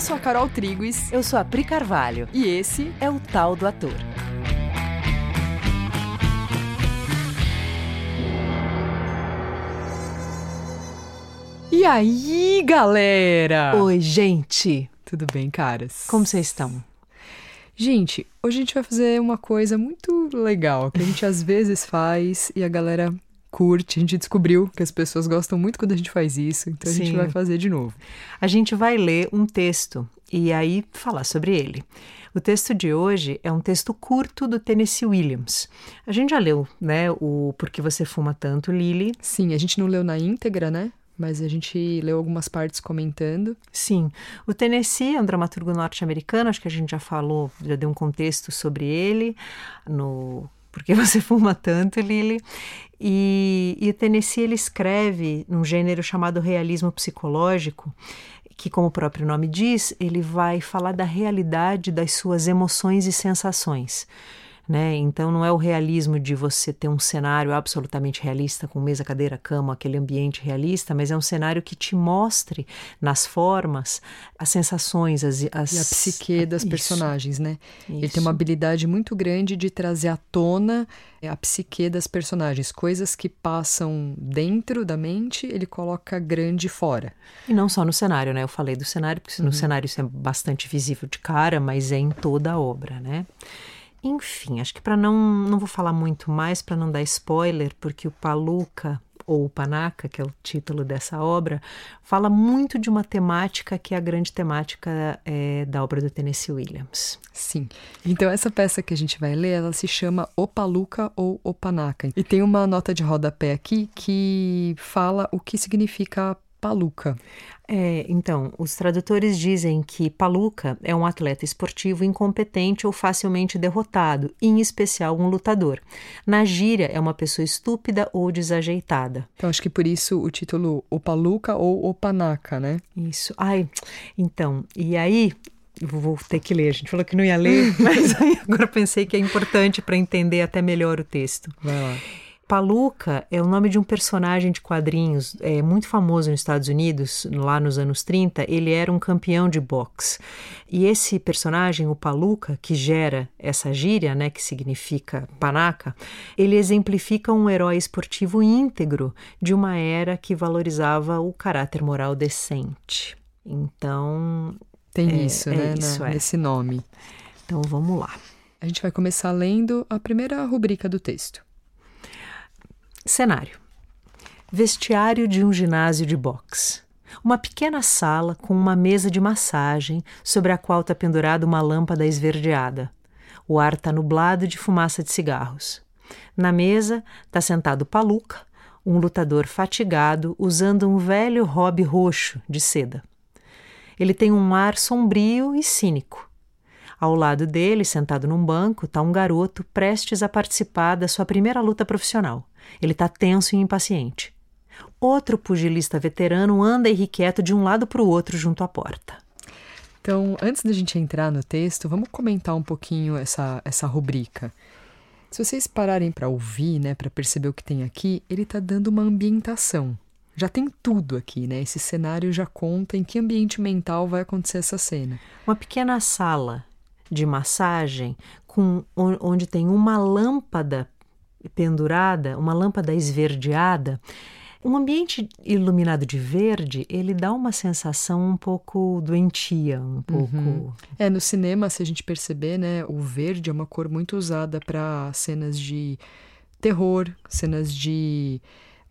Eu sou a Carol Triguis. Eu sou a Pri Carvalho. E esse é o Tal do Ator. E aí, galera? Oi, gente. Tudo bem, caras? Como vocês estão? Gente, hoje a gente vai fazer uma coisa muito legal que a gente às vezes faz e a galera curte. A gente descobriu que as pessoas gostam muito quando a gente faz isso, então Sim. a gente vai fazer de novo. A gente vai ler um texto e aí falar sobre ele. O texto de hoje é um texto curto do Tennessee Williams. A gente já leu, né, o Por que Você Fuma Tanto, Lily? Sim, a gente não leu na íntegra, né? Mas a gente leu algumas partes comentando. Sim. O Tennessee é um dramaturgo norte-americano, acho que a gente já falou, já deu um contexto sobre ele no porque você fuma tanto, Lily. E, e o Tennessee ele escreve num gênero chamado realismo psicológico, que, como o próprio nome diz, ele vai falar da realidade das suas emoções e sensações. Né? Então não é o realismo de você ter um cenário absolutamente realista com mesa, cadeira, cama, aquele ambiente realista, mas é um cenário que te mostre nas formas as sensações, as, as... e a psique das Isso. personagens, né? Isso. Ele tem uma habilidade muito grande de trazer à tona a psique das personagens, coisas que passam dentro da mente, ele coloca grande fora. E não só no cenário, né? Eu falei do cenário porque uhum. no cenário isso é bastante visível de cara, mas é em toda a obra, né? Enfim, acho que para não não vou falar muito mais para não dar spoiler, porque o Paluca ou Panaca, que é o título dessa obra, fala muito de uma temática que é a grande temática é, da obra do Tennessee Williams. Sim. Então essa peça que a gente vai ler, ela se chama O Paluca ou O Panaca. E tem uma nota de rodapé aqui que fala o que significa Paluca. É, então, os tradutores dizem que Paluca é um atleta esportivo incompetente ou facilmente derrotado, em especial um lutador. Na gíria, é uma pessoa estúpida ou desajeitada. Então, acho que por isso o título O Paluca ou O Panaca, né? Isso. Ai, então, e aí vou ter que ler. A gente falou que não ia ler, mas agora pensei que é importante para entender até melhor o texto. Vai lá. Paluca é o nome de um personagem de quadrinhos é, muito famoso nos Estados Unidos, lá nos anos 30. Ele era um campeão de boxe. E esse personagem, o Paluca, que gera essa gíria, né, que significa panaca, ele exemplifica um herói esportivo íntegro de uma era que valorizava o caráter moral decente. Então. Tem é, isso, é né? Isso, na, é. Nesse nome. Então vamos lá. A gente vai começar lendo a primeira rubrica do texto. Cenário: Vestiário de um ginásio de boxe. Uma pequena sala com uma mesa de massagem sobre a qual está pendurada uma lâmpada esverdeada. O ar está nublado de fumaça de cigarros. Na mesa está sentado Paluca, um lutador fatigado usando um velho hobby roxo de seda. Ele tem um ar sombrio e cínico. Ao lado dele, sentado num banco, está um garoto prestes a participar da sua primeira luta profissional. Ele está tenso e impaciente. Outro pugilista veterano anda irrequieto de um lado para o outro junto à porta. Então, antes da gente entrar no texto, vamos comentar um pouquinho essa, essa rubrica. Se vocês pararem para ouvir, né, para perceber o que tem aqui, ele está dando uma ambientação. Já tem tudo aqui, né? Esse cenário já conta em que ambiente mental vai acontecer essa cena. Uma pequena sala de massagem com onde tem uma lâmpada pendurada, uma lâmpada esverdeada, um ambiente iluminado de verde, ele dá uma sensação um pouco doentia, um pouco. Uhum. É, no cinema, se a gente perceber, né, o verde é uma cor muito usada para cenas de terror, cenas de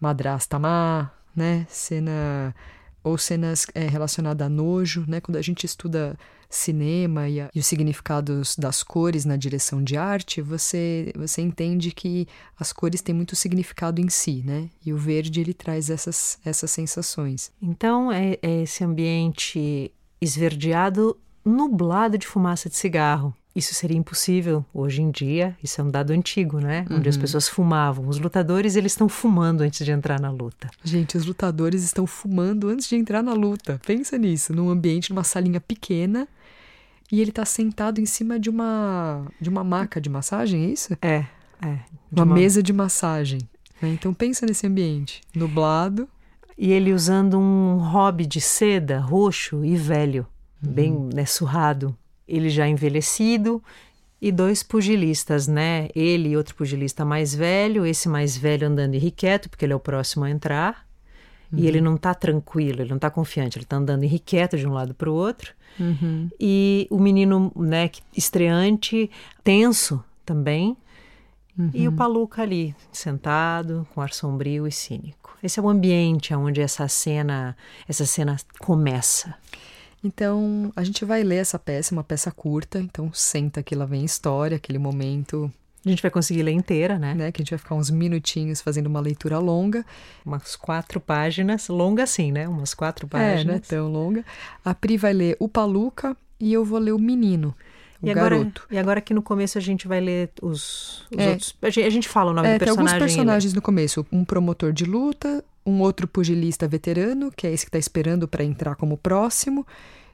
madrasta má, né, cena ou cenas é, relacionadas a nojo, né, quando a gente estuda cinema e, a, e, os significados das cores na direção de arte, você, você entende que as cores têm muito significado em si, né? E o verde ele traz essas, essas sensações. Então é, é esse ambiente esverdeado, nublado de fumaça de cigarro. Isso seria impossível hoje em dia, isso é um dado antigo, né? Onde uhum. as pessoas fumavam. Os lutadores, eles estão fumando antes de entrar na luta. Gente, os lutadores estão fumando antes de entrar na luta. Pensa nisso, num ambiente, numa salinha pequena, e ele está sentado em cima de uma de uma maca de massagem, é isso? É, é. Uma, uma, mesa de massagem. Né? Então pensa nesse ambiente nublado. E ele usando um hobby de seda roxo e velho. bem né, surrado. Ele já envelhecido e dois pugilistas, né? Ele e outro pugilista mais velho, esse mais velho andando irrequieto, porque ele é o próximo a entrar. Uhum. E ele não tá tranquilo, ele não tá confiante, ele tá andando irrequieto de um lado para o outro. Uhum. E o menino, né, estreante, tenso também. Uhum. E o Paluca ali, sentado, com ar sombrio e cínico. Esse é o ambiente onde essa cena, essa cena começa. Então, a gente vai ler essa peça, uma peça curta, então senta que lá vem história, aquele momento a gente vai conseguir ler inteira, né? né? Que a gente vai ficar uns minutinhos fazendo uma leitura longa. Umas quatro páginas, longa assim, né? Umas quatro páginas. É, não é tão longa. A Pri vai ler o Paluca e eu vou ler o Menino. O e garoto. Agora, e agora aqui no começo a gente vai ler os, os É. outros. A gente, a gente fala o nome É, do tem personagem. alguns ainda. personagens no começo. Um promotor de luta, um outro pugilista veterano, que é esse que está esperando para entrar como próximo,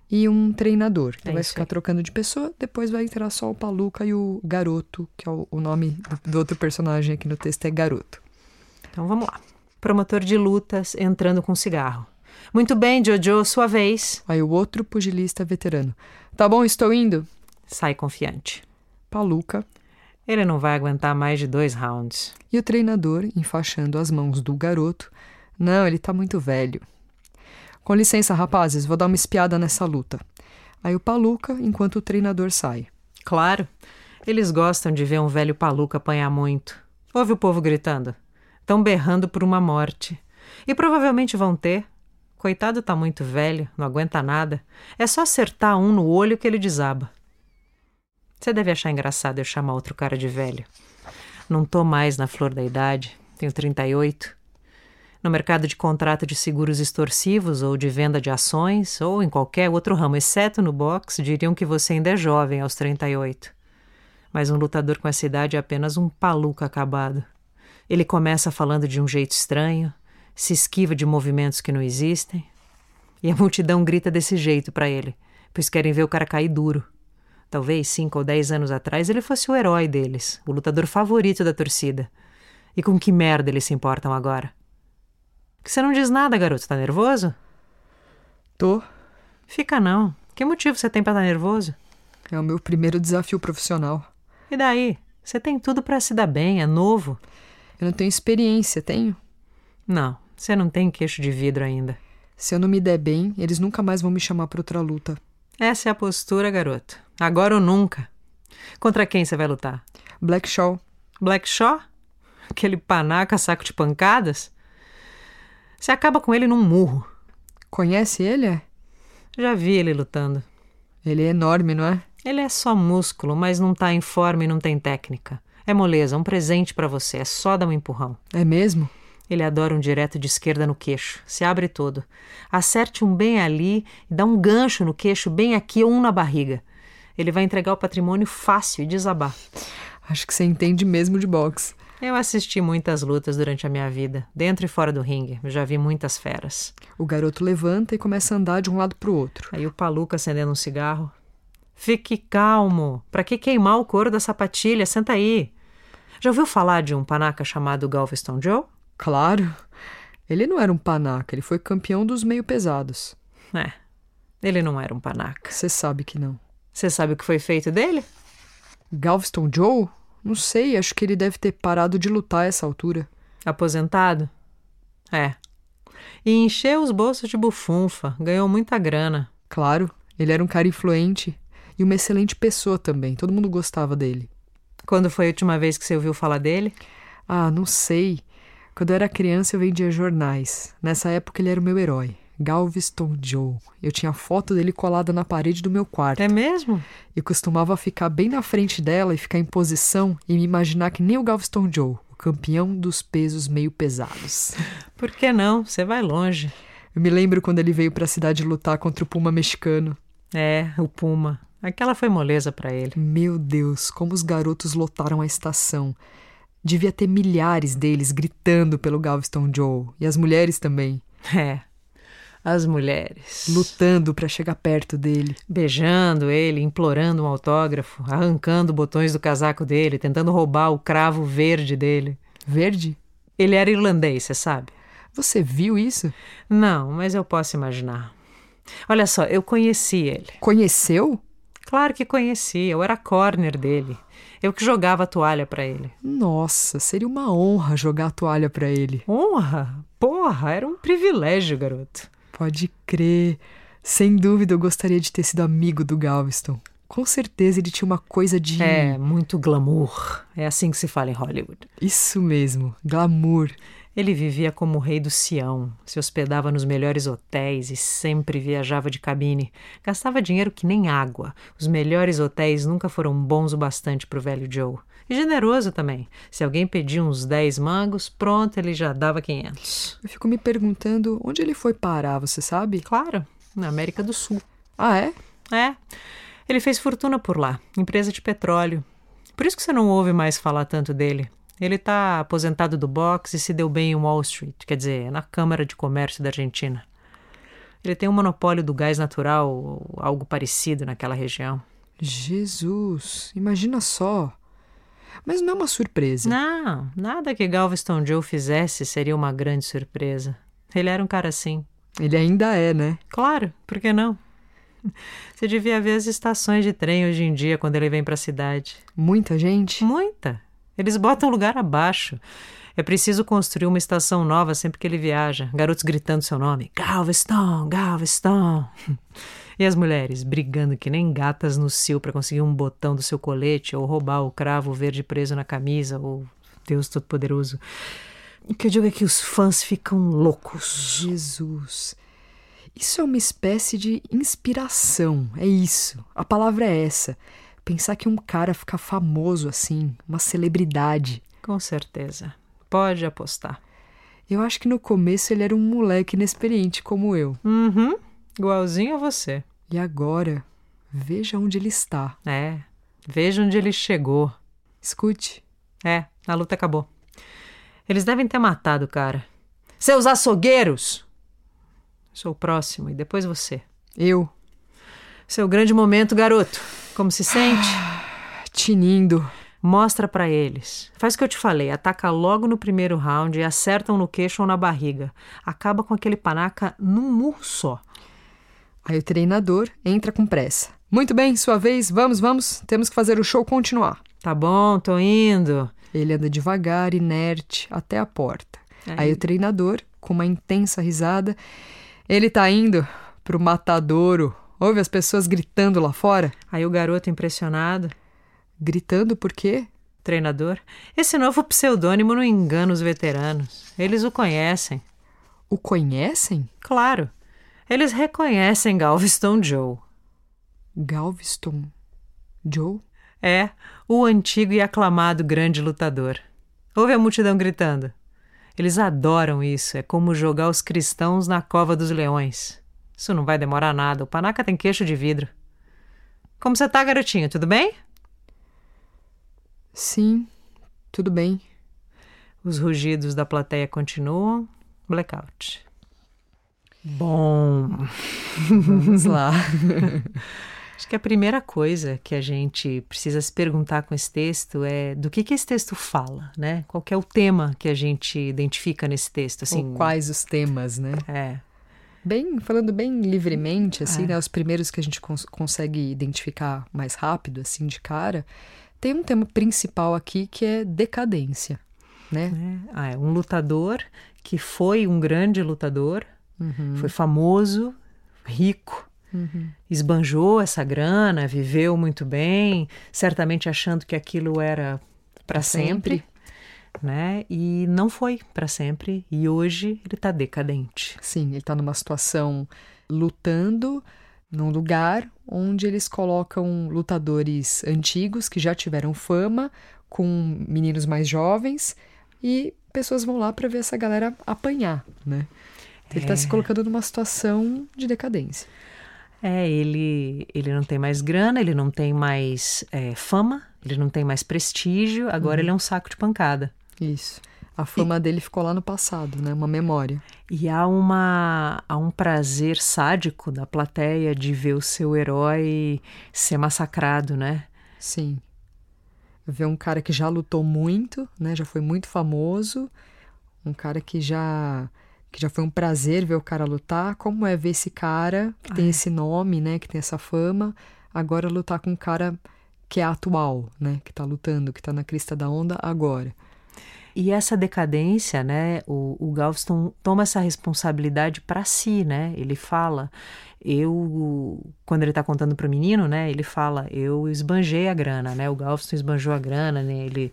e um treinador. Então É vai ficar aí. trocando de pessoa, depois vai entrar só o Paluca e o garoto, que é o, o nome do, do outro personagem aqui no texto é garoto. Então vamos lá. Promotor de lutas entrando com cigarro. Muito bem, Jojo, sua vez. Aí o outro pugilista veterano. Tá bom, estou indo. Sai confiante. Paluca Ele não vai aguentar mais de dois rounds. e o treinador enfaixando as mãos do garoto. Não, ele tá muito velho. Com licença, rapazes, vou dar uma espiada nessa luta. Aí o Paluca, enquanto o treinador sai. Claro, eles gostam de ver um velho paluca apanhar muito. Ouve o povo gritando. Estão berrando por uma morte. E provavelmente vão ter. Coitado tá muito velho, não aguenta nada. É só acertar um no olho que ele desaba. Você deve achar engraçado eu chamar outro cara de velho. Não tô mais na flor da idade, tenho 38. No mercado de contrato de seguros extorsivos ou de venda de ações, ou em qualquer outro ramo, exceto no boxe, diriam que você ainda é jovem aos 38. Mas um lutador com essa idade é apenas um paluca acabado. Ele começa falando de um jeito estranho, se esquiva de movimentos que não existem, e a multidão grita desse jeito para ele, pois querem ver o cara cair duro. Talvez cinco ou dez anos atrás ele fosse o herói deles, o lutador favorito da torcida. E com que merda eles se importam agora? Que você não diz nada, garoto? Tá nervoso? Tô. Fica não. Que motivo você tem pra estar nervoso? É o meu primeiro desafio profissional. E daí? Você tem tudo pra se dar bem, é novo. Eu não tenho experiência, tenho? Não, você não tem queixo de vidro ainda. Se eu não me der bem, eles nunca mais vão me chamar para outra luta. Essa é a postura, garoto. Agora ou nunca. Contra quem você vai lutar? Black Shaw. Black Shaw? Aquele panaca saco de pancadas? Você acaba com ele num murro. Conhece ele? É? Já vi ele lutando. Ele é enorme, não é? Ele é só músculo, mas não tá em forma e não tem técnica. É moleza, um presente pra você, é só dar um empurrão. É mesmo? Ele adora um direto de esquerda no queixo. Se abre todo. Acerte um bem ali e dá um gancho no queixo bem aqui ou um na barriga. Ele vai entregar o patrimônio fácil e desabar. Acho que você entende mesmo de boxe. Eu assisti muitas lutas durante a minha vida, dentro e fora do ringue. Eu já vi muitas feras. O garoto levanta e começa a andar de um lado pro outro. Aí o Paluca acendendo um cigarro. Fique calmo. Pra que queimar o couro da sapatilha? Senta aí. Já ouviu falar de um panaca chamado Galveston Joe? Claro. Ele não era um panaca, ele foi campeão dos meio pesados. É. Ele não era um panaca. Você sabe que não. Você sabe o que foi feito dele? Galveston Joe? Não sei, acho que ele deve ter parado de lutar a essa altura. Aposentado? É. E encheu os bolsos de bufunfa, ganhou muita grana. Claro, ele era um cara influente e uma excelente pessoa também. Todo mundo gostava dele. Quando foi a última vez que você ouviu falar dele? Ah, não sei. Quando eu era criança, eu vendia jornais. Nessa época, ele era o meu herói. Galveston Joe. Eu tinha a foto dele colada na parede do meu quarto. É mesmo? E costumava ficar bem na frente dela e ficar em posição e me imaginar que nem o Galveston Joe, o campeão dos pesos meio pesados. Por que não? Você vai longe. Eu me lembro quando ele veio pra cidade lutar contra o Puma mexicano. É, o Puma. Aquela foi moleza para ele. Meu Deus, como os garotos lotaram a estação. Devia ter milhares deles gritando pelo Galveston Joe. E as mulheres também. É. As mulheres. Lutando para chegar perto dele. Beijando ele, implorando um autógrafo, arrancando botões do casaco dele, tentando roubar o cravo verde dele. Verde? Ele era irlandês, você sabe? Você viu isso? Não, mas eu posso imaginar. Olha só, eu conheci ele. Conheceu? Claro que conheci, eu era corner dele. Eu que jogava a toalha para ele. Nossa, seria uma honra jogar a toalha para ele. Honra? Porra, era um privilégio, garoto. Pode crer. Sem dúvida eu gostaria de ter sido amigo do Galveston. Com certeza ele tinha uma coisa de. É, muito glamour. É assim que se fala em Hollywood. Isso mesmo, glamour. Ele vivia como o rei do Sião, se hospedava nos melhores hotéis e sempre viajava de cabine. Gastava dinheiro que nem água. Os melhores hotéis nunca foram bons o bastante para o velho Joe. E generoso também. Se alguém pedia uns 10 mangos, pronto, ele já dava 500. Eu fico me perguntando onde ele foi parar, você sabe? Claro, na América do Sul. Ah, é? É. Ele fez fortuna por lá, empresa de petróleo. Por isso que você não ouve mais falar tanto dele. Ele está aposentado do boxe e se deu bem em Wall Street, quer dizer, na Câmara de Comércio da Argentina. Ele tem um monopólio do gás natural, ou algo parecido naquela região. Jesus, imagina só. Mas não é uma surpresa. Não, nada que Galveston Joe fizesse seria uma grande surpresa. Ele era um cara assim. Ele ainda é, né? Claro, por que não? Você devia ver as estações de trem hoje em dia quando ele vem para a cidade. Muita gente? Muita. Eles botam lugar abaixo. É preciso construir uma estação nova sempre que ele viaja. Garotos gritando seu nome: Galveston, Galveston. E as mulheres brigando que nem gatas no cio para conseguir um botão do seu colete ou roubar o cravo verde preso na camisa ou Deus Todo-Poderoso. O que eu digo é que os fãs ficam loucos. Jesus. Isso é uma espécie de inspiração, é isso. A palavra é essa. Pensar que um cara fica famoso assim, uma celebridade. Com certeza. Pode apostar. Eu acho que no começo ele era um moleque inexperiente como eu. Uhum. Igualzinho a você. E agora, veja onde ele está. É. Veja onde ele chegou. Escute. É, a luta acabou. Eles devem ter matado o cara. Seus açougueiros! Sou o próximo e depois você. Eu. Seu grande momento, garoto. Como se sente? Tinindo. Mostra para eles. Faz o que eu te falei, ataca logo no primeiro round e acertam no queixo ou na barriga. Acaba com aquele panaca num murro só. Aí o treinador entra com pressa. Muito bem, sua vez, vamos, vamos. Temos que fazer o show continuar. Tá bom, tô indo. Ele anda devagar, inerte, até a porta. Aí, Aí o treinador, com uma intensa risada, ele tá indo pro matadouro. Ouve as pessoas gritando lá fora? Aí o garoto impressionado. Gritando por quê? Treinador. Esse novo pseudônimo não engana os veteranos. Eles o conhecem. O conhecem? Claro. Eles reconhecem Galveston Joe. Galveston Joe? É, o antigo e aclamado grande lutador. Ouve a multidão gritando. Eles adoram isso, é como jogar os cristãos na cova dos leões. Isso não vai demorar nada, o panaca tem queixo de vidro. Como você tá, garotinho? Tudo bem? Sim, tudo bem. Os rugidos da plateia continuam. Blackout. Bom. Vamos lá. Acho que a primeira coisa que a gente precisa se perguntar com esse texto é do que, que esse texto fala, né? Qual é o tema que a gente identifica nesse texto? Assim, Ou quais os temas, né? É. Bem, falando bem livremente, assim, é. né? Os primeiros que a gente cons consegue identificar mais rápido, assim, de cara, tem um tema principal aqui que é decadência, né? É. Ah, é um lutador que foi um grande lutador, uhum. foi famoso, rico, Uhum. Esbanjou essa grana, viveu muito bem, certamente achando que aquilo era para sempre. sempre. Né? E não foi para sempre. E hoje ele está decadente. Sim, ele está numa situação lutando num lugar onde eles colocam lutadores antigos que já tiveram fama com meninos mais jovens e pessoas vão lá para ver essa galera apanhar, né? Então, ele está se colocando numa situação de decadência. É, ele, ele não tem mais grana, ele não tem mais é, fama, ele não tem mais prestígio, agora uhum. ele é um saco de pancada. Isso. A fama e, dele ficou lá no passado, né? Uma memória. E há, uma, há um prazer sádico da plateia de ver o seu herói ser massacrado, né? Sim. Ver um cara que já lutou muito, né? Já foi muito famoso, um cara que já que já foi um prazer ver o cara lutar, como é ver esse cara que tem esse nome, né, que tem essa fama, agora lutar com um cara que é atual, né, que tá lutando, que tá na crista da onda agora. E essa decadência, né, o, o Galveston toma essa responsabilidade para si, né? Ele fala, eu, quando ele está contando para o menino, né, ele fala, eu esbanjei a grana, né? O Galveston esbanjou a grana, né? Ele,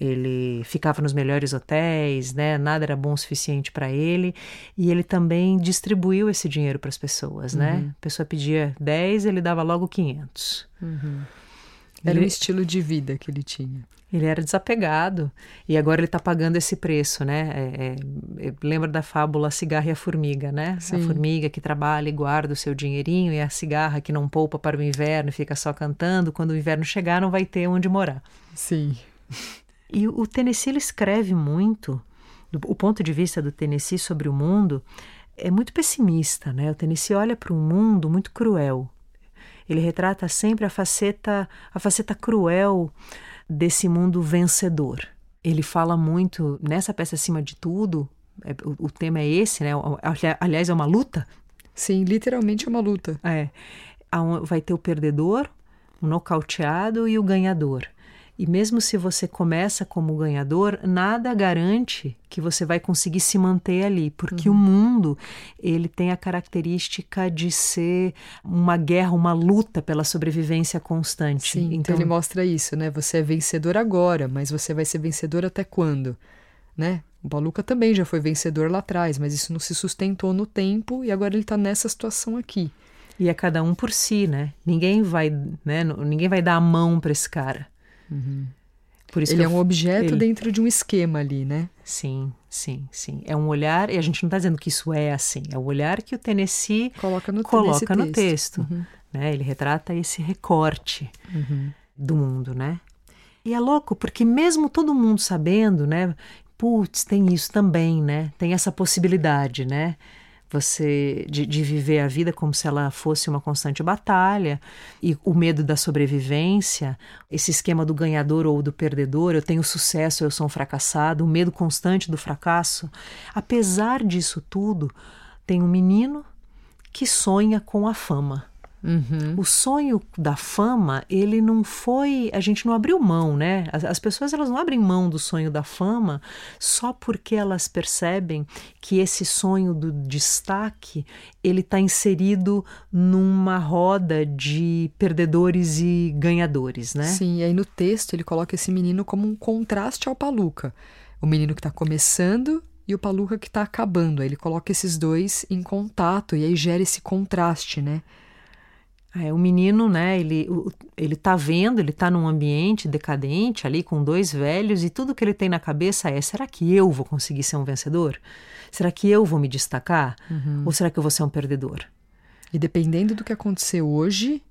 ele ficava nos melhores hotéis, né? Nada era bom o suficiente para ele e ele também distribuiu esse dinheiro para as pessoas, né? uhum. né? A pessoa pedia 10, ele dava logo 500. Uhum. Era ele... um estilo de vida que ele tinha. Ele era desapegado e agora ele está pagando esse preço, né? É, é, lembra da fábula Cigarra e a Formiga, né? Sim. A formiga que trabalha e guarda o seu dinheirinho e a cigarra que não poupa para o inverno e fica só cantando. Quando o inverno chegar, não vai ter onde morar. Sim. E o Tennessee escreve muito, o ponto de vista do Tennessee sobre o mundo é muito pessimista, né? O Tennessee olha para um mundo muito cruel. Ele retrata sempre a faceta, a faceta cruel desse mundo vencedor. Ele fala muito nessa peça acima de tudo. É, o, o, tema é esse, né? Aliás, é uma luta. Sim, literalmente é uma luta. É. Vai ter o perdedor, o nocauteado e o ganhador. E mesmo se você começa como ganhador, nada garante que você vai conseguir se manter ali, porque uhum. o mundo ele tem a característica de ser uma guerra, uma luta pela sobrevivência constante. Sim, então, então ele mostra isso, né? Você é vencedor agora, mas você vai ser vencedor até quando? Né? O Baluca também já foi vencedor lá atrás, mas isso não se sustentou no tempo e agora ele está nessa situação aqui. E é cada um por si, né? Ninguém vai, né? Ninguém vai dar a mão para esse cara. Uhum. Por isso ele é um objeto ele... dentro de um esquema ali, né? Sim, sim, sim. É um olhar, e a gente não está dizendo que isso é assim, é o olhar que o Tennessee coloca no, coloca no texto. texto uhum. né? Ele retrata esse recorte uhum. do mundo, né? E é louco, porque mesmo todo mundo sabendo, né? Putz, tem isso também, né? Tem essa possibilidade, né? Você de, de, viver a vida como se ela fosse uma constante batalha e o medo da sobrevivência, esse esquema do ganhador ou do perdedor, eu tenho sucesso, eu sou um fracassado, o medo constante do fracasso. Apesar disso tudo, tem um menino que sonha com a fama. Uhum. O sonho da fama, ele não foi. A gente não abriu mão, né? As, as, pessoas elas não abrem mão do sonho da fama só porque elas percebem que esse sonho do destaque ele está inserido numa roda de perdedores e ganhadores, né? Sim, e aí no texto ele coloca esse menino como um contraste ao Paluca. O menino que está começando e o Paluca que está acabando. Aí ele coloca esses dois em contato e aí gera esse contraste, né? É, o menino, né, ele, ele tá vendo, ele tá num ambiente decadente ali com dois velhos e tudo que ele tem na cabeça é: será que eu vou conseguir ser um vencedor? Será que eu vou me destacar? Uhum. Ou será que eu vou ser um perdedor? E dependendo do que acontecer hoje,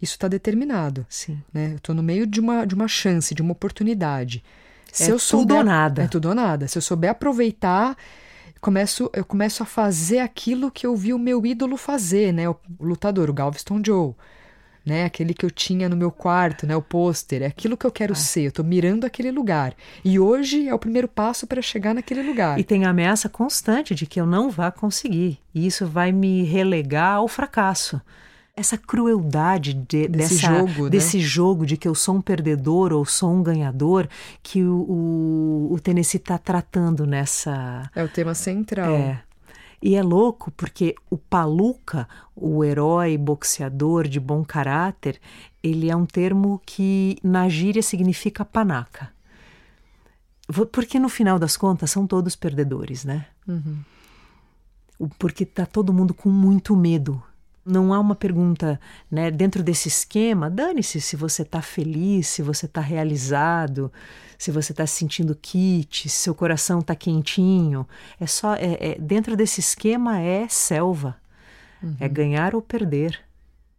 isso está determinado. Sim. Né? Eu estou no meio de uma, de uma chance, de uma oportunidade. Se é eu souber, tudo ou nada. É tudo ou nada. Se eu souber aproveitar começo, eu começo a fazer aquilo que eu vi o meu ídolo fazer, né? O, lutador, o Galveston Joe. Né, aquele que eu tinha no meu quarto, né, o pôster, é aquilo que eu quero ah. ser, eu tô mirando aquele lugar. E hoje é o primeiro passo para chegar naquele lugar. E tem a ameaça constante de que eu não vá conseguir. E isso vai me relegar ao fracasso essa crueldade de, desse, dessa, jogo, né? desse jogo de que eu sou um perdedor ou sou um ganhador que o, o, o Tennessee está tratando nessa. É o tema central. É. E é louco porque o Paluca, o herói boxeador de bom caráter, ele é um termo que na gíria significa panaca. Porque no final das contas são todos perdedores, né? Uhum. Porque tá todo mundo com muito medo não há uma pergunta né, dentro desse esquema. Dane-se se você está feliz, se você está realizado, se você está se sentindo kit, se seu coração está quentinho. É só é, é, dentro desse esquema é selva, é uhum. é ganhar ou perder.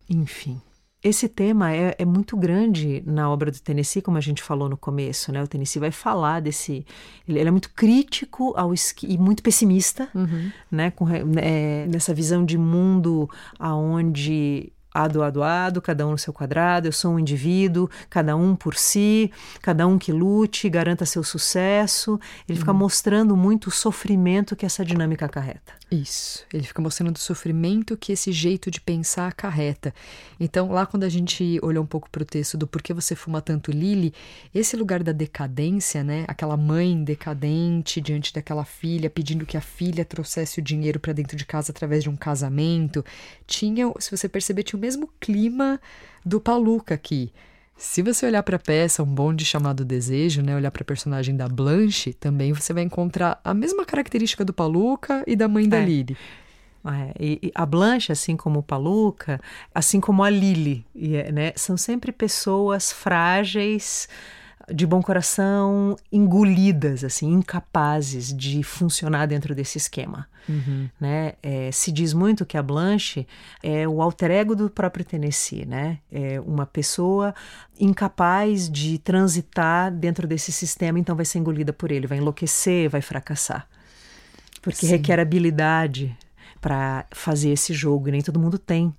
Enfim. Esse tema é, é, muito grande na obra do Tennessee, como a gente falou no começo, né? O Tennessee vai falar desse... Ele, ele é muito crítico ao e muito pessimista, uhum. né? Com, é, nessa visão de mundo aonde ado, ado, ado, cada um no seu quadrado, eu sou um indivíduo, cada um por si, cada um que lute, garanta seu sucesso. Ele fica mostrando muito o sofrimento que essa dinâmica acarreta. Isso. Ele fica mostrando o sofrimento que esse jeito de pensar acarreta. Então, lá quando a gente olhou um pouco para o texto do Por que você fuma tanto Lily, esse lugar da decadência, né? Aquela mãe decadente diante daquela filha, pedindo que a filha trouxesse o dinheiro para dentro de casa através de um casamento, tinha, se você perceber, tinha mesmo clima do Paluca aqui. Se você olhar para a peça Um Bonde Chamado Desejo, né, olhar para a personagem da Blanche, também você vai encontrar a mesma característica do Paluca e da mãe da É. Lily. É, e, e a Blanche, assim como o Paluca, assim como a Lily, e é, né, são sempre pessoas frágeis, de bom coração, engolidas, assim, incapazes de funcionar dentro desse esquema. Né? É, se diz muito que a Blanche é o alter ego do próprio Tennessee, né? É uma pessoa incapaz de transitar dentro desse sistema, então vai ser engolida por ele, vai enlouquecer, vai fracassar. Porque Sim. requer habilidade para fazer esse jogo, e nem todo mundo tem.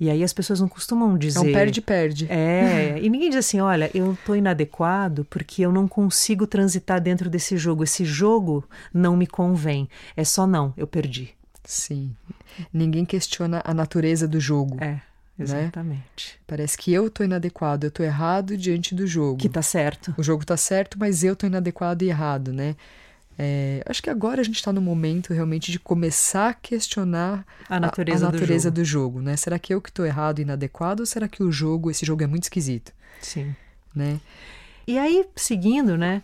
E aí as pessoas não costumam É dizer. um perde-perde. É, e ninguém diz assim: olha, eu tô inadequado porque eu não consigo transitar dentro desse jogo. Esse jogo não me convém. É só não, eu perdi. Sim. Ninguém questiona a natureza do jogo. É, exatamente. Parece que eu tô inadequado, eu tô errado diante do jogo. Que tá certo. O jogo tá certo, mas eu tô inadequado e errado, né? É, acho que agora a gente está no momento realmente de começar a questionar A natureza a, do natureza jogo. do jogo, né? Será que eu que estou errado e inadequado ou será que o jogo, esse jogo é muito esquisito, Sim. né? E aí, seguindo, né?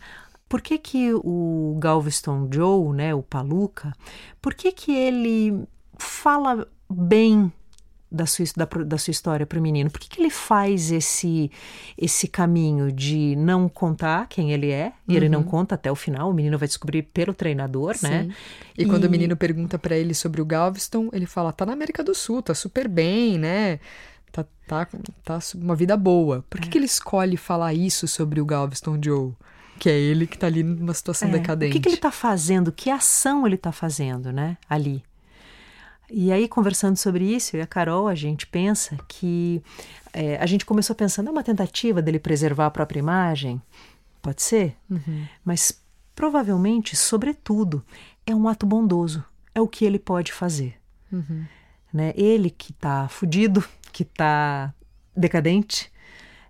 Por que que o Galveston Joe, né, o Paluca, por que que ele fala bem da sua, da, da sua história para o menino? Por que, que ele faz esse, esse caminho de não contar quem ele é? E ele não conta até o final, o menino vai descobrir pelo treinador, né? Sim. E, quando o menino pergunta para ele sobre o Galveston, ele fala: tá na América do Sul, tá super bem, né? Tá, tá, tá uma vida boa. Por que, que ele escolhe falar isso sobre o Galveston Joe? Que é ele que tá ali numa situação É, decadente. O que, que ele está fazendo? Que ação ele está fazendo, né? Ali. E aí, conversando sobre isso, eu e a Carol, a gente pensa que é, a gente começou pensando, é uma tentativa dele preservar a própria imagem? Pode ser? Mas provavelmente, sobretudo, é um ato bondoso. É o que ele pode fazer. Né? Ele que está fudido, que está decadente,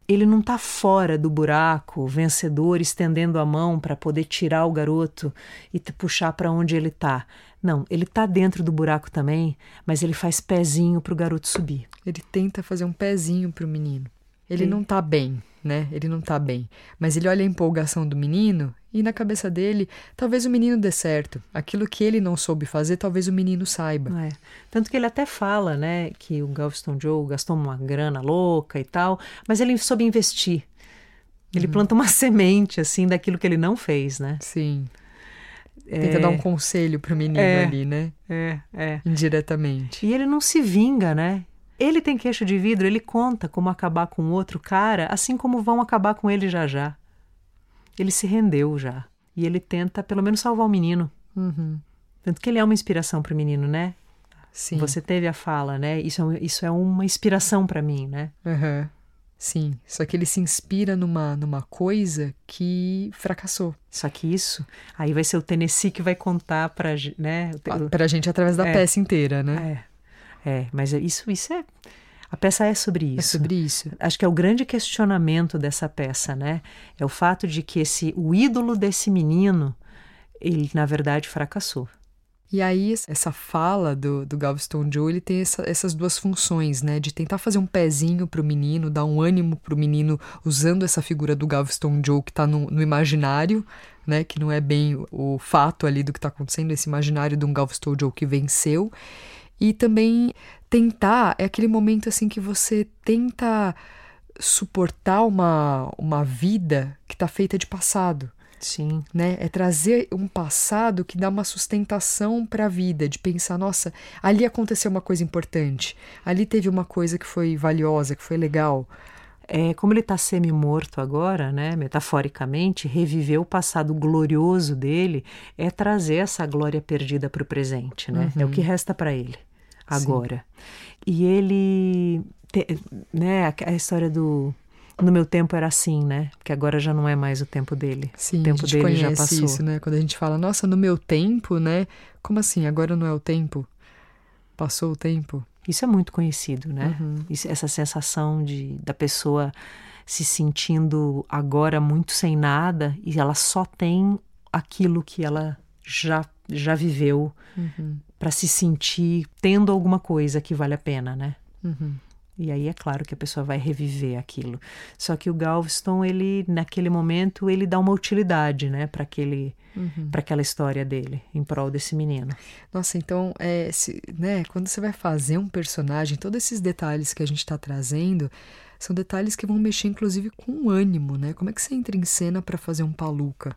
ele não está fora do buraco, vencedor, estendendo a mão para poder tirar o garoto e te puxar para onde ele está. Não, ele está dentro do buraco também, mas ele faz pezinho para o garoto subir. Ele tenta fazer um pezinho pro menino. Ele Sim. não tá bem, né? Ele não tá bem. Mas ele olha a empolgação do menino e na cabeça dele, talvez o menino dê certo. Aquilo que ele não soube fazer, talvez o menino saiba. É? Tanto que ele até fala, né, que o Galveston Joe gastou uma grana louca e tal, mas ele soube investir. Ele planta uma semente, assim, daquilo que ele não fez, né? Sim. Tenta dar um conselho pro menino É. ali, né? É, é. Indiretamente. E ele não se vinga, né? Ele tem queixo de vidro, ele conta como acabar com outro cara, assim como vão acabar com ele já já. Ele se rendeu já. E ele tenta, pelo menos, salvar o menino. Uhum. Tanto que ele é uma inspiração para o menino, né? Sim. Você teve a fala, né? Isso é, isso é uma inspiração para mim, né? Aham. Sim. Só que ele se inspira numa, numa coisa que fracassou. Só que isso, aí vai ser o Tennessee que vai contar para, né? Pra gente através da É. peça inteira, né? É, é, mas é- isso, isso é. A peça é sobre isso. É sobre isso. Acho que é o grande questionamento dessa peça, né? É o fato de que esse, o ídolo desse menino, ele na verdade fracassou. E aí, essa fala do, do Galveston Joe, ele tem essa- essas duas funções, né? De tentar fazer um pezinho pro menino, dar um ânimo pro menino, usando essa figura do Galveston Joe que tá no, no imaginário, né? Que não é bem o, o fato ali do que tá acontecendo, esse imaginário de um Galveston Joe que venceu. E também tentar, é aquele momento assim que você tenta suportar uma, uma vida que tá feita de passado Sim. né? É trazer um passado que dá uma sustentação para a vida, de pensar, nossa, ali aconteceu uma coisa importante, ali teve uma coisa que foi valiosa, que foi legal. É, como ele está semi-morto agora, né, metaforicamente, reviver o passado glorioso dele é trazer essa glória perdida para o presente, né? É o que resta para ele. agora. Sim. E ele, te, né, a história do no meu tempo era assim, né? Porque agora já não é mais o tempo dele. Sim, o tempo a gente dele já passou. isso, né? Quando a gente fala, nossa, no meu tempo, né? Como assim? Agora não é o tempo? Passou o tempo? Isso é muito conhecido, né? Uhum. Isso, essa sensação de da pessoa se sentindo agora muito sem nada e ela só tem aquilo que ela já já viveu uhum. para se sentir tendo alguma coisa que vale a pena, né? Uhum. E aí é claro que a pessoa vai reviver aquilo. Só que o Galveston, ele naquele momento, ele dá uma utilidade, né, para aquele uhum. para aquela história dele em prol desse menino. Nossa, então, é, se, né, quando você vai fazer um personagem, todos esses detalhes que a gente está trazendo são detalhes que vão mexer inclusive com o ânimo, né? Como é que você entra em cena para fazer um paluca?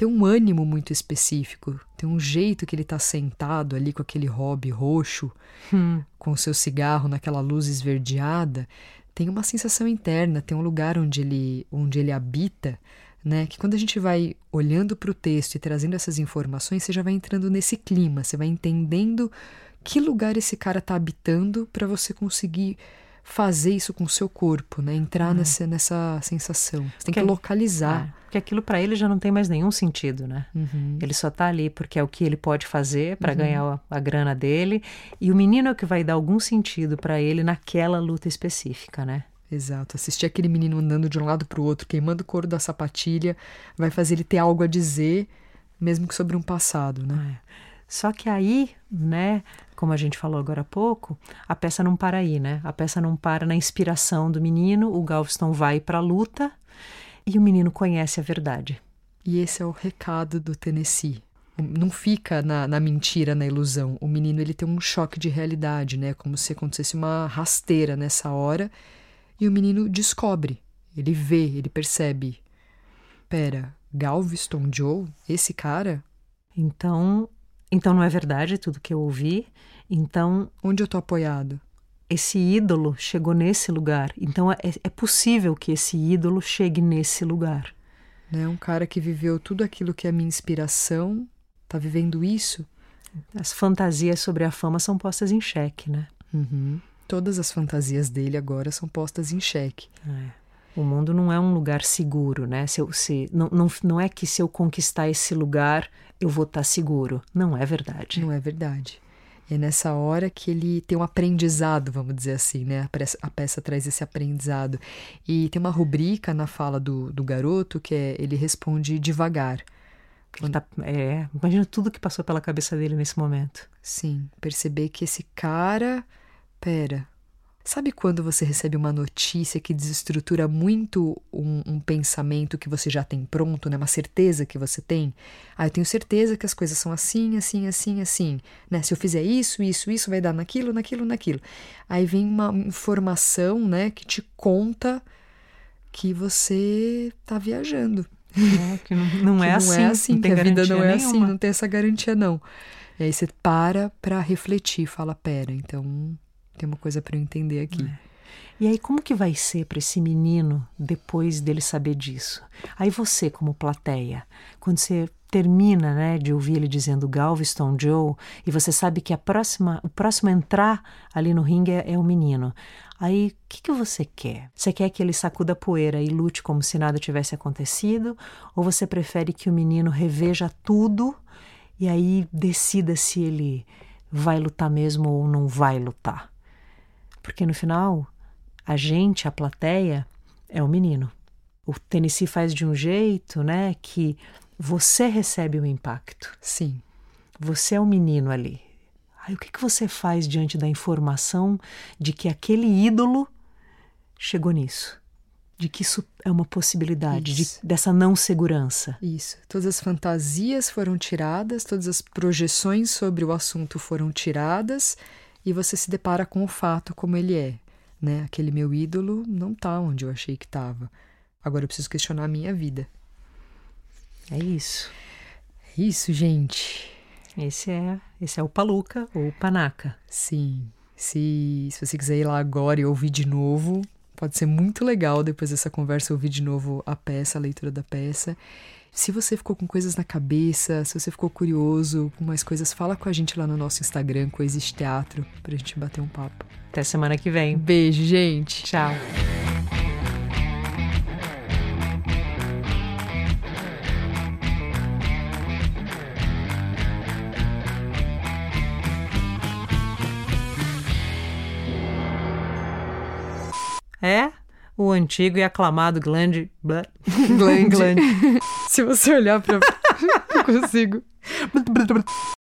Tem um ânimo muito específico, tem um jeito que ele está sentado ali com aquele hobby roxo, hum. com o seu cigarro naquela luz esverdeada, tem uma sensação interna, tem um lugar onde ele, onde ele habita, né? Que quando a gente vai olhando para o texto e trazendo essas informações, você já vai entrando nesse clima, você vai entendendo que lugar esse cara está habitando para você conseguir fazer isso com o seu corpo, né? Entrar Uhum. nessa, nessa sensação. Você tem que Que- localizar. É, porque aquilo para ele já não tem mais nenhum sentido, né? Uhum. Ele só tá ali porque é o que ele pode fazer para ganhar a, a grana dele, e o menino é o que vai dar algum sentido para ele naquela luta específica, né? Exato. Assistir aquele menino andando de um lado para o outro, queimando o couro da sapatilha, vai fazer ele ter algo a dizer, mesmo que sobre um passado, né? Só que aí, né, como a gente falou agora há pouco, a peça não para aí, né? A peça não para na inspiração do menino, o Galveston vai para a luta e o menino conhece a verdade. E esse é o recado do Tennessee. Não fica na, na mentira, na ilusão. O menino ele tem um choque de realidade, né? Como se acontecesse uma rasteira nessa hora. E o menino descobre, ele vê, ele percebe. Pera, Galveston Joe, esse cara, Então, então não é verdade tudo que eu ouvi. Então onde eu tô apoiado? esse ídolo chegou nesse lugar. Então é, é possível que esse ídolo chegue nesse lugar. Né? Um cara que viveu tudo aquilo que é minha inspiração, tá vivendo isso. As fantasias sobre a fama são postas em xeque, né? Uhum. Todas as fantasias dele agora são postas em xeque. O mundo não é um lugar seguro, né? Se eu, se, não, não, não é que se eu conquistar esse lugar eu vou estar seguro. Não é verdade. Não é verdade. É nessa hora que ele tem um aprendizado, vamos dizer assim, né? A peça, a peça traz esse aprendizado. E tem uma rubrica na fala do, do garoto que é ele responde devagar. Ele tá- é, imagina tudo que passou pela cabeça dele nesse momento. Sim, perceber que esse cara. Pera. Sabe quando você recebe uma notícia que desestrutura muito um, um pensamento que você já tem pronto, né? Uma certeza que você tem? Ah, eu tenho certeza que as coisas são assim, assim, assim, assim. Né? Se eu fizer isso, isso, isso, vai dar naquilo, naquilo, naquilo. Aí vem uma informação, né, que te conta que você tá viajando. É, que não, não que é não assim, é assim, não que a vida não é assim, nenhuma. não tem essa garantia não. E aí você para pra refletir, fala, pera, então tem uma coisa pra eu entender aqui. E aí, como que vai ser para esse menino depois dele saber disso? Aí você, como plateia, quando você termina, né, de ouvir ele dizendo Galveston Joe, e você sabe que a próxima, o próximo a entrar ali no ringue é, é o menino. Aí, o que, que você quer? Você quer que ele sacuda a poeira e lute como se nada tivesse acontecido? Ou você prefere que o menino reveja tudo e aí decida se ele vai lutar mesmo ou não vai lutar? Porque no final, a gente, a plateia, é o menino. O Tennessee faz de um jeito, né, que você recebe o impacto. Sim, Você é o menino ali. Aí o que, que você faz diante da informação de que aquele ídolo chegou nisso? De que isso é uma possibilidade, de, dessa não segurança. isso. Todas as fantasias foram tiradas, todas as projeções sobre o assunto foram tiradas e você se depara com o fato como ele é, né? Aquele meu ídolo não tá onde eu achei que tava. Agora eu preciso questionar a minha vida. É isso. É isso, gente. Esse é, esse é o Paluca ou o Panaca. Sim. Se, se você quiser ir lá agora e ouvir de novo, pode ser muito legal depois dessa conversa ouvir de novo a peça, a leitura da peça. Se você ficou com coisas na cabeça, se você ficou curioso com mais coisas, fala com a gente lá no nosso Instagram, Coexiste Teatro, pra gente bater um papo. Até semana que vem. Beijo, gente. Tchau. É o antigo e aclamado glande. Glande. Se você olhar pra. Não consigo.